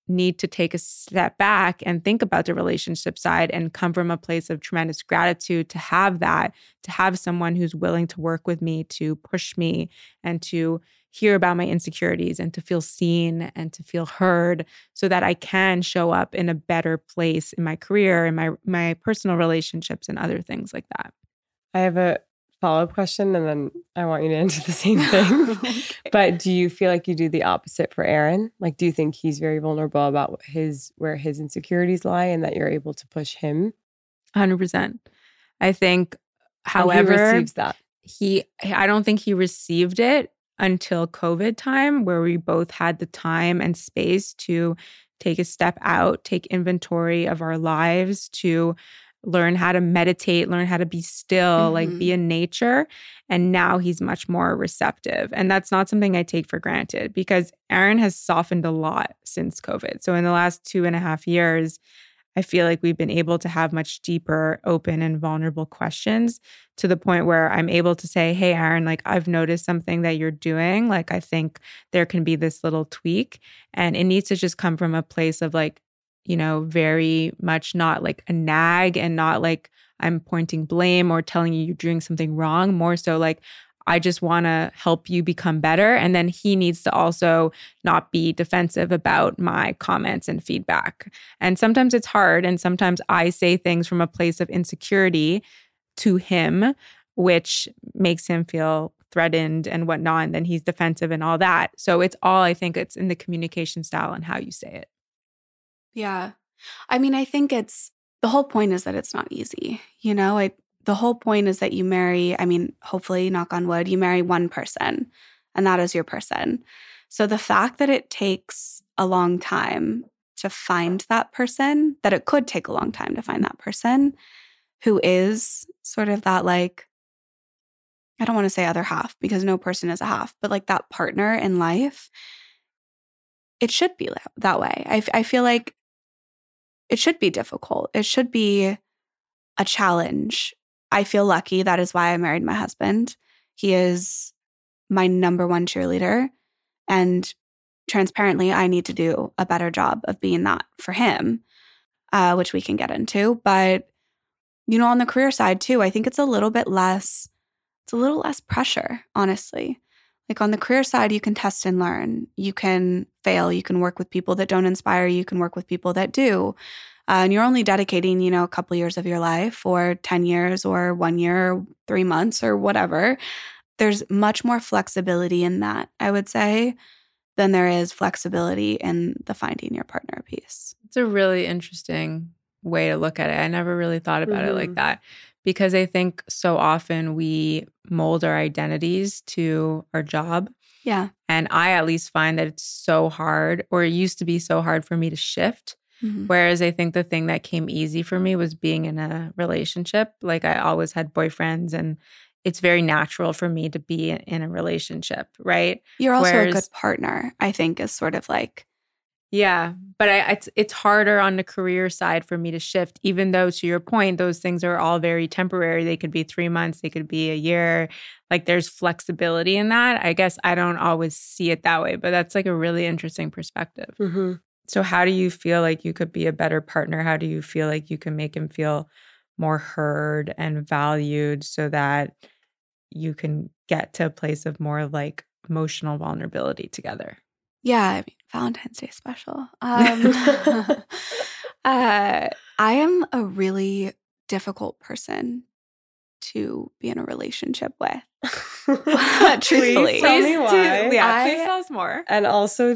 need to take a step back and think about the relationship side and come from a place of tremendous gratitude to have that, to have someone who's willing to work with me, to push me, and to hear about my insecurities and to feel seen and to feel heard so that I can show up in a better place in my career in my my personal relationships and other things like that. I have a follow up question and then I want you to answer the same thing. okay. But do you feel like you do the opposite for Aaron? Like, do you think he's very vulnerable about his where his insecurities lie and that you're able to push him? 100%. I think, however, he receives that. He, I don't think he received it until COVID time, where we both had the time and space to take a step out, take inventory of our lives, to learn how to meditate, learn how to be still, mm-hmm. like be mm-hmm. in nature. And now he's much more receptive. And that's not something I take for granted because Aaron has softened a lot since COVID. So in the last two and a half years, I feel like we've been able to have much deeper, open, and vulnerable questions to the point where I'm able to say, Hey, Aaron, like I've noticed something that you're doing. Like I think there can be this little tweak. And it needs to just come from a place of like, you know, very much not like a nag and not like I'm pointing blame or telling you you're doing something wrong. More so like, I just want to help you become better. And then he needs to also not be defensive about my comments and feedback. And sometimes it's hard. And sometimes I say things from a place of insecurity to him, which makes him feel threatened and whatnot. And then he's defensive and all that. So it's all, I think it's in the communication style and how you say it. Yeah. I mean, I think it's the whole point is that it's not easy. You know, I, the whole point is that you marry, I mean, hopefully, knock on wood, you marry one person and that is your person. So the fact that it takes a long time to find that person, that it could take a long time to find that person who is sort of that like, I don't want to say other half because no person is a half, but like that partner in life, it should be that way. I, I feel like it should be difficult. It should be a challenge. I feel lucky. That is why I married my husband. He is my number one cheerleader. And transparently, I need to do a better job of being that for him, uh, which we can get into. But, you know, on the career side too, I think it's a little bit less, it's a little less pressure, honestly. Like on the career side, you can test and learn. You can fail. You can work with people that don't inspire you. Can work with people that do. Uh, and you're only dedicating, you know, a couple years of your life or 10 years or one year, or three months or whatever. There's much more flexibility in that, I would say, than there is flexibility in the finding your partner piece. It's a really interesting way to look at it. I never really thought about it like Mhm. that because I think so often we mold our identities to our job. Yeah. And I at least find that it's so hard, or it used to be so hard for me to shift. Mhm. Whereas I think the thing that came easy for me was being in a relationship. Like I always had boyfriends, and it's very natural for me to be in a relationship, right? You're also a good partner, I think, is sort of like, Yeah, but I, it's it's harder on the career side for me to shift. Even though, to your point, those things are all very temporary. They could be three months, they could be a year. Like there's flexibility in that. I guess I don't always see it that way, but that's like a really interesting perspective. hmm So, how do you feel like you could be a better partner? How do you feel like you can make him feel more heard and valued so that you can get to a place of more like emotional vulnerability together? Yeah, I mean, Valentine's Day special. Um, uh, I am a really difficult person to be in a relationship with. Truthfully. Please tell me Please do. why. yeah, I- please tell us more. And also,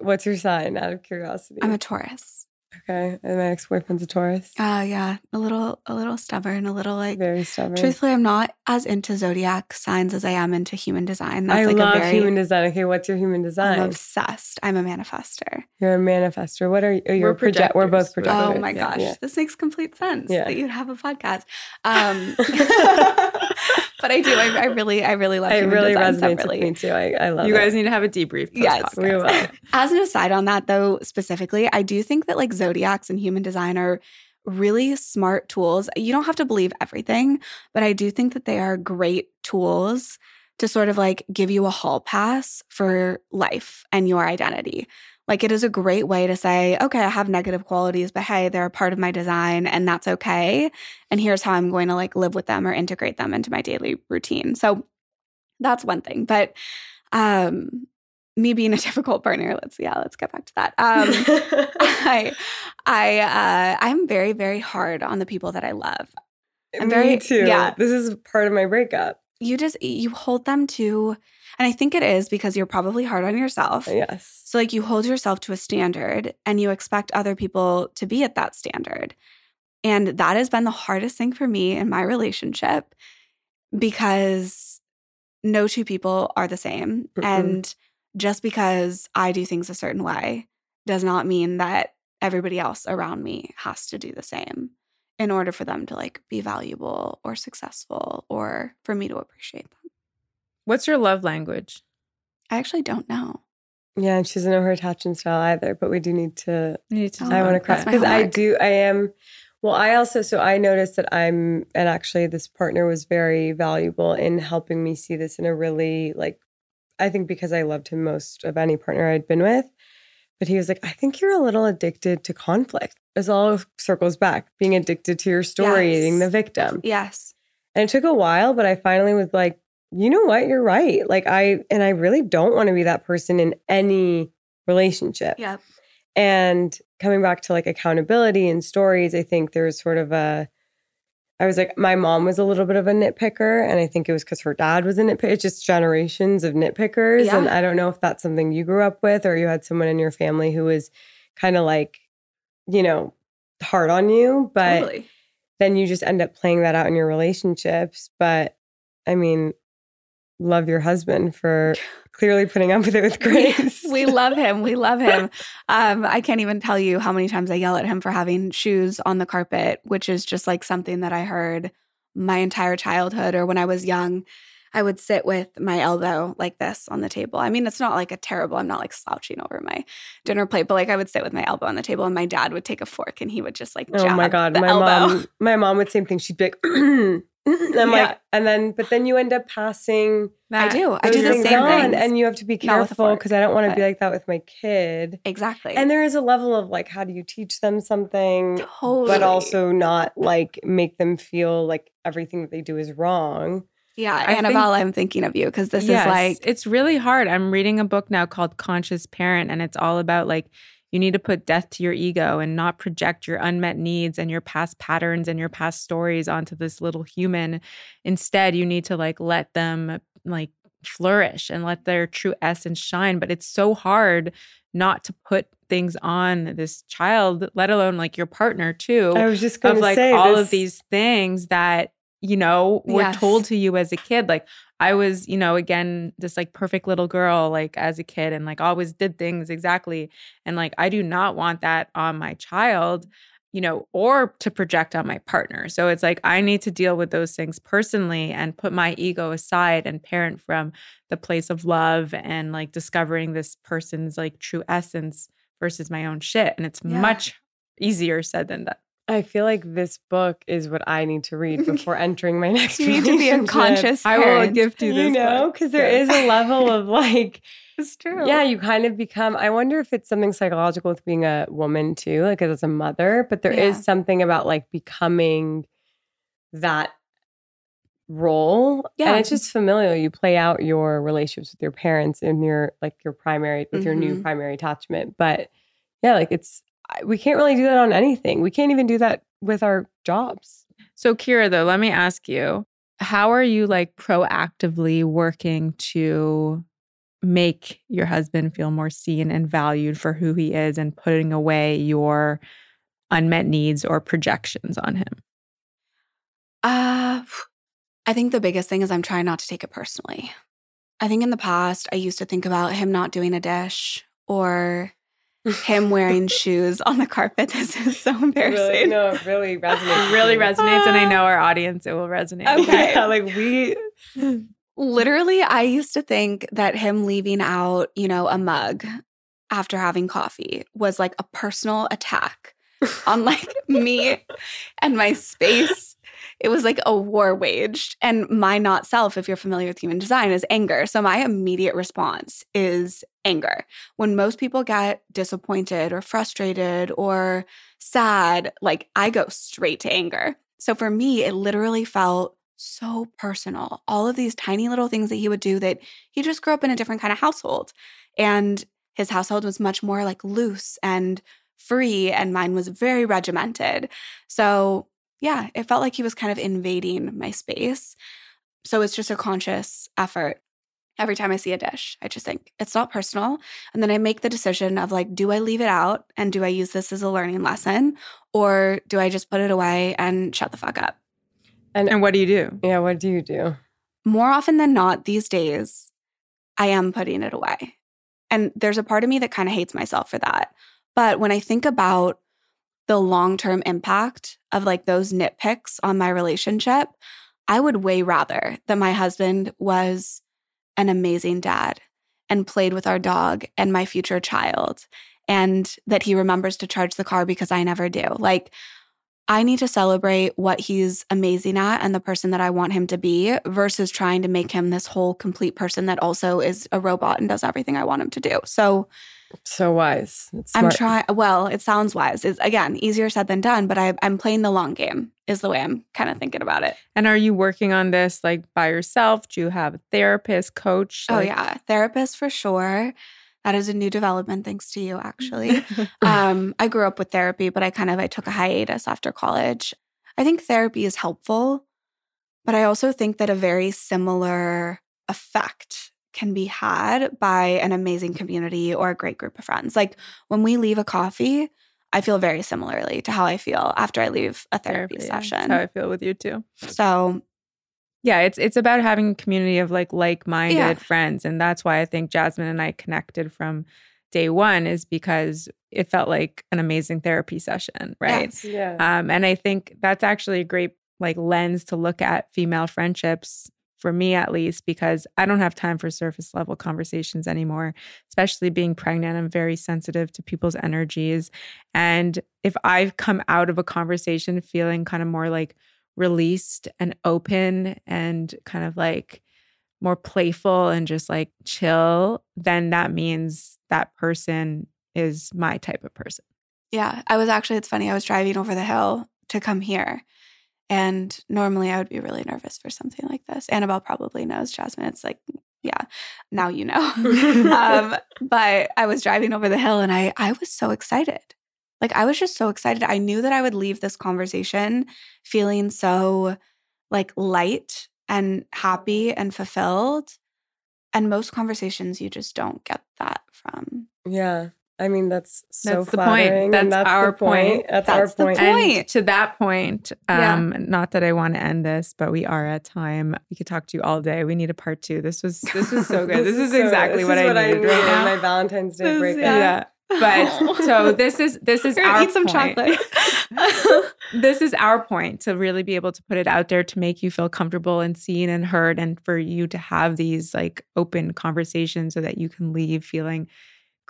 what's your sign out of curiosity? I'm a Taurus. Okay. And my ex boyfriend's a Taurus. Uh, yeah, a little, a little stubborn, a little like. Very stubborn. Truthfully, I'm not as into zodiac signs as I am into human design. That's I like love a very. human design. Okay, what's your human design? I'm obsessed. I'm a manifester. You're a manifester. What are you? Oh, you're We're a project. We're both projectors. projectors. Oh my Yeah. gosh, Yeah. this makes complete sense Yeah. that you'd have a podcast. Um, but I do. I, I really, I really love. it human really design, so I'm resonates with me too. I, I love You it. guys need to have a debrief. Yes. post-podcast. We will. As an aside on that, though, specifically, I do think that like zodiacs and human design are really smart tools. You don't have to believe everything, but I do think that they are great tools to sort of like give you a hall pass for life and your identity. Like it is a great way to say, okay, I have negative qualities, but hey, they're a part of my design and that's okay. And here's how I'm going to like live with them or integrate them into my daily routine. So that's one thing. But um me being a difficult partner, let's yeah, let's get back to that. Um I I uh I'm very, very hard on the people that I love. I'm Me very- too. yeah. This is part of my breakup. You just you hold them to and I think it is because you're probably hard on yourself. Yes. So, like, you hold yourself to a standard and you expect other people to be at that standard. And that has been the hardest thing for me in my relationship because no two people are the same. Mm-mm. And just because I do things a certain way does not mean that everybody else around me has to do the same in order for them to like be valuable or successful or for me to appreciate them. What's your love language? I actually don't know. Yeah, and she doesn't know her attachment style either, but we do need to need to Oh, I want to that. cry because I do. I am. Well, I also so I noticed that I'm, and actually, this partner was very valuable in helping me see this in a really like. I think because I loved him most of any partner I'd been with, but he was like, "I think you're a little addicted to conflict." This all circles back, being addicted to your story, Yes. being the victim. Yes. And it took a while, but I finally was like, you know what? You're right. Like I and I really don't want to be that person in any relationship. Yeah. And coming back to like accountability and stories, I think there's sort of a I was like, my mom was a little bit of a nitpicker, and I think it was because her dad was a nitpicker. It's just generations of nitpickers. Yeah. And I don't know if that's something you grew up with or you had someone in your family who was kind of like, you know, hard on you. But totally. then you just end up playing that out in your relationships. But I mean, love your husband for clearly putting up with it with grace. we love him. We love him. Um, I can't even tell you how many times I yell at him for having shoes on the carpet, which is just like something that I heard my entire childhood or when I was young. I would sit with my elbow like this on the table. I mean, it's not like a terrible, I'm not like slouching over my dinner plate, but like I would sit with my elbow on the table and my dad would take a fork and he would just like, Oh my god, my elbow. mom, my mom would same thing. She'd be like, and I'm Yeah. like, and then, but then you end up passing I do. I do the same on, things. and you have to be Not with a careful because I don't want to be like that with my kid. exactly. And there is a level of like, how do you teach them something, totally. but also not like make them feel like everything that they do is wrong. yeah, I think- Annabelle, I'm thinking of you because this Yes, is like, it's really hard. I'm reading a book now called Conscious Parent, and it's all about like you need to put death to your ego and not project your unmet needs and your past patterns and your past stories onto this little human. Instead, you need to like let them like flourish and let their true essence shine. But it's so hard not to put things on this child, let alone like your partner too. I was just going of to like say all this- of these things that you know were Yes. told to you as a kid like i was you know again this like perfect little girl like as a kid and like always did things exactly and like i do not want that on my child you know or to project on my partner so it's like i need to deal with those things personally and put my ego aside and parent from the place of love and like discovering this person's like true essence versus my own shit and it's Yeah. much easier said than done I feel like this book is what I need to read before entering my next You need to be a conscious I will parent. gift you this you know, because there Yeah. is a level of like, It's true. yeah, you kind of become. I wonder if it's something psychological with being a woman too, like as a mother. But there is Yeah. something about like becoming that role. Yeah. and it's just familial. You play out your relationships with your parents in your like your primary with your new Mhm. primary attachment. But yeah, like it's we can't really do that on anything. We can't even do that with our jobs. So, Kira, though, let me ask you how are you like proactively working to make your husband feel more seen and valued for who he is and putting away your unmet needs or projections on him? Uh, I think the biggest thing is I'm trying not to take it personally. I think in the past, I used to think about him not doing a dish or him wearing shoes on the carpet. This is so embarrassing. Really, no, it really resonates. It really resonates, and I know our audience, it will resonate. Okay. Yeah, like we Literally, I used to think that him leaving out, you know, a mug after having coffee was like a personal attack on like me and my space. It was like a war waged. And my not self, if you're familiar with human design, is anger. So my immediate response is anger. When most people get disappointed or frustrated or sad, like I go straight to anger. So for me, it literally felt so personal. All of these tiny little things that he would do that he just grew up in a different kind of household. And his household was much more like loose and free, and mine was very regimented. So, yeah, it felt like he was kind of invading my space. So, it's just a conscious effort. Every time I see a dish, I just think it's not personal. And then I make the decision of like, do I leave it out and do I use this as a learning lesson? Or do I just put it away and shut the fuck up? And and what do you do? Yeah, what do you do? more often than not these days, I am putting it away. And there's a part of me that kind of hates myself for that. But when I think about the long term impact of like those nitpicks on my relationship, I would way rather that my husband was an amazing dad and played with our dog and my future child and that he remembers to charge the car because I never do. Like, I need to celebrate what he's amazing at and the person that I want him to be versus trying to make him this whole complete person that also is a robot and does everything I want him to do. So So wise. I'm trying, well, it sounds wise. It's again easier said than done, but I, I'm playing the long game, is the way I'm kind of thinking about it. And are you working on this like by yourself? Do you have a therapist, coach? Oh, Like- yeah. Therapist for sure. That is a new development thanks to you, actually. um, I grew up with therapy, but I kind of I took a hiatus after college. I think therapy is helpful, but I also think that a very similar effect can be had by an amazing community or a great group of friends. Like when we leave a coffee, I feel very similarly to how I feel after I leave a therapy, yeah. That's session. how I feel with you too. so Yeah, it's it's about having a community of like like-minded Yeah. friends and that's why I think Jasmine and I connected from day 1 is because it felt like an amazing therapy session, right? yes. Yeah. Um and I think that's actually a great like lens to look at female friendships for me at least because I don't have time for surface level conversations anymore, especially being pregnant. I'm very sensitive to people's energies. And if I've come out of a conversation feeling kind of more like released and open and kind of like more playful and just like chill, then that means that person is my type of person. Yeah, I was actually, it's funny, I was driving over the hill to come here. And normally I would be really nervous for something like this. Annabelle probably knows, Jasmine. It's like, yeah, now you know. um, but I was driving over the hill and I, I was so excited. Like, I was just so excited. I knew that I would leave this conversation feeling so like light and happy and fulfilled. And most conversations, you just don't get that from. yeah. I mean, that's so That's the point. and That's that's our the point. point. That's, That's our the point. point. And to that point, Yeah. um, not that I want to end this, but we are at time. We could talk to you all day. We need a part two. This was this was so good. this, is so- exactly this what, is I needed right now. My Valentine's Day break. breakup. yeah. But so this is this is our eat some point. chocolate. this is our point to really be able to put it out there to make you feel comfortable and seen and heard and for you to have these like open conversations so that you can leave feeling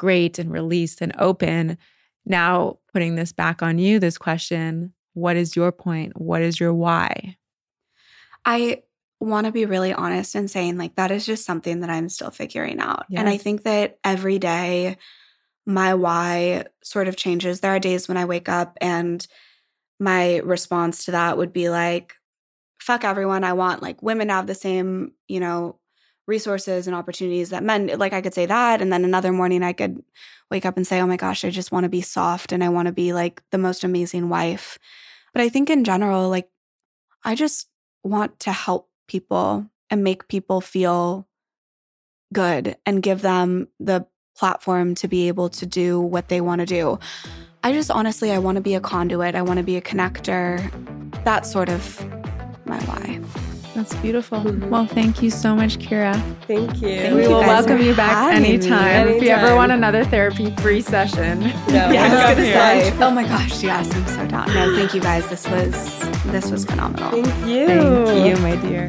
great and released and open now putting this back on you this question what is your point what is your why I want to be really honest and saying like that is just something that I'm still figuring out. And I think that every day my why sort of changes. There are days when I wake up and my response to that would be like fuck everyone. I want like women to have the same, you know, resources and opportunities that men like I could say that and then another morning I could wake up and say, "Oh my gosh, I just want to be soft and I want to be like the most amazing wife." But I think in general like I just want to help people and make people feel good and give them the platform to be able to do what they want to do. I just honestly, I want to be a conduit. I want to be a connector. That's sort of my why. That's beautiful Mhm. well thank you so much kira Thank you. Thank we you will welcome you back having me. anytime. if you ever want another therapy free session Yeah, Yeah, I was we'll gonna come here. say. Oh my gosh, yes, I'm so down. No, thank you guys. This was this was phenomenal. Thank you. thank you my dear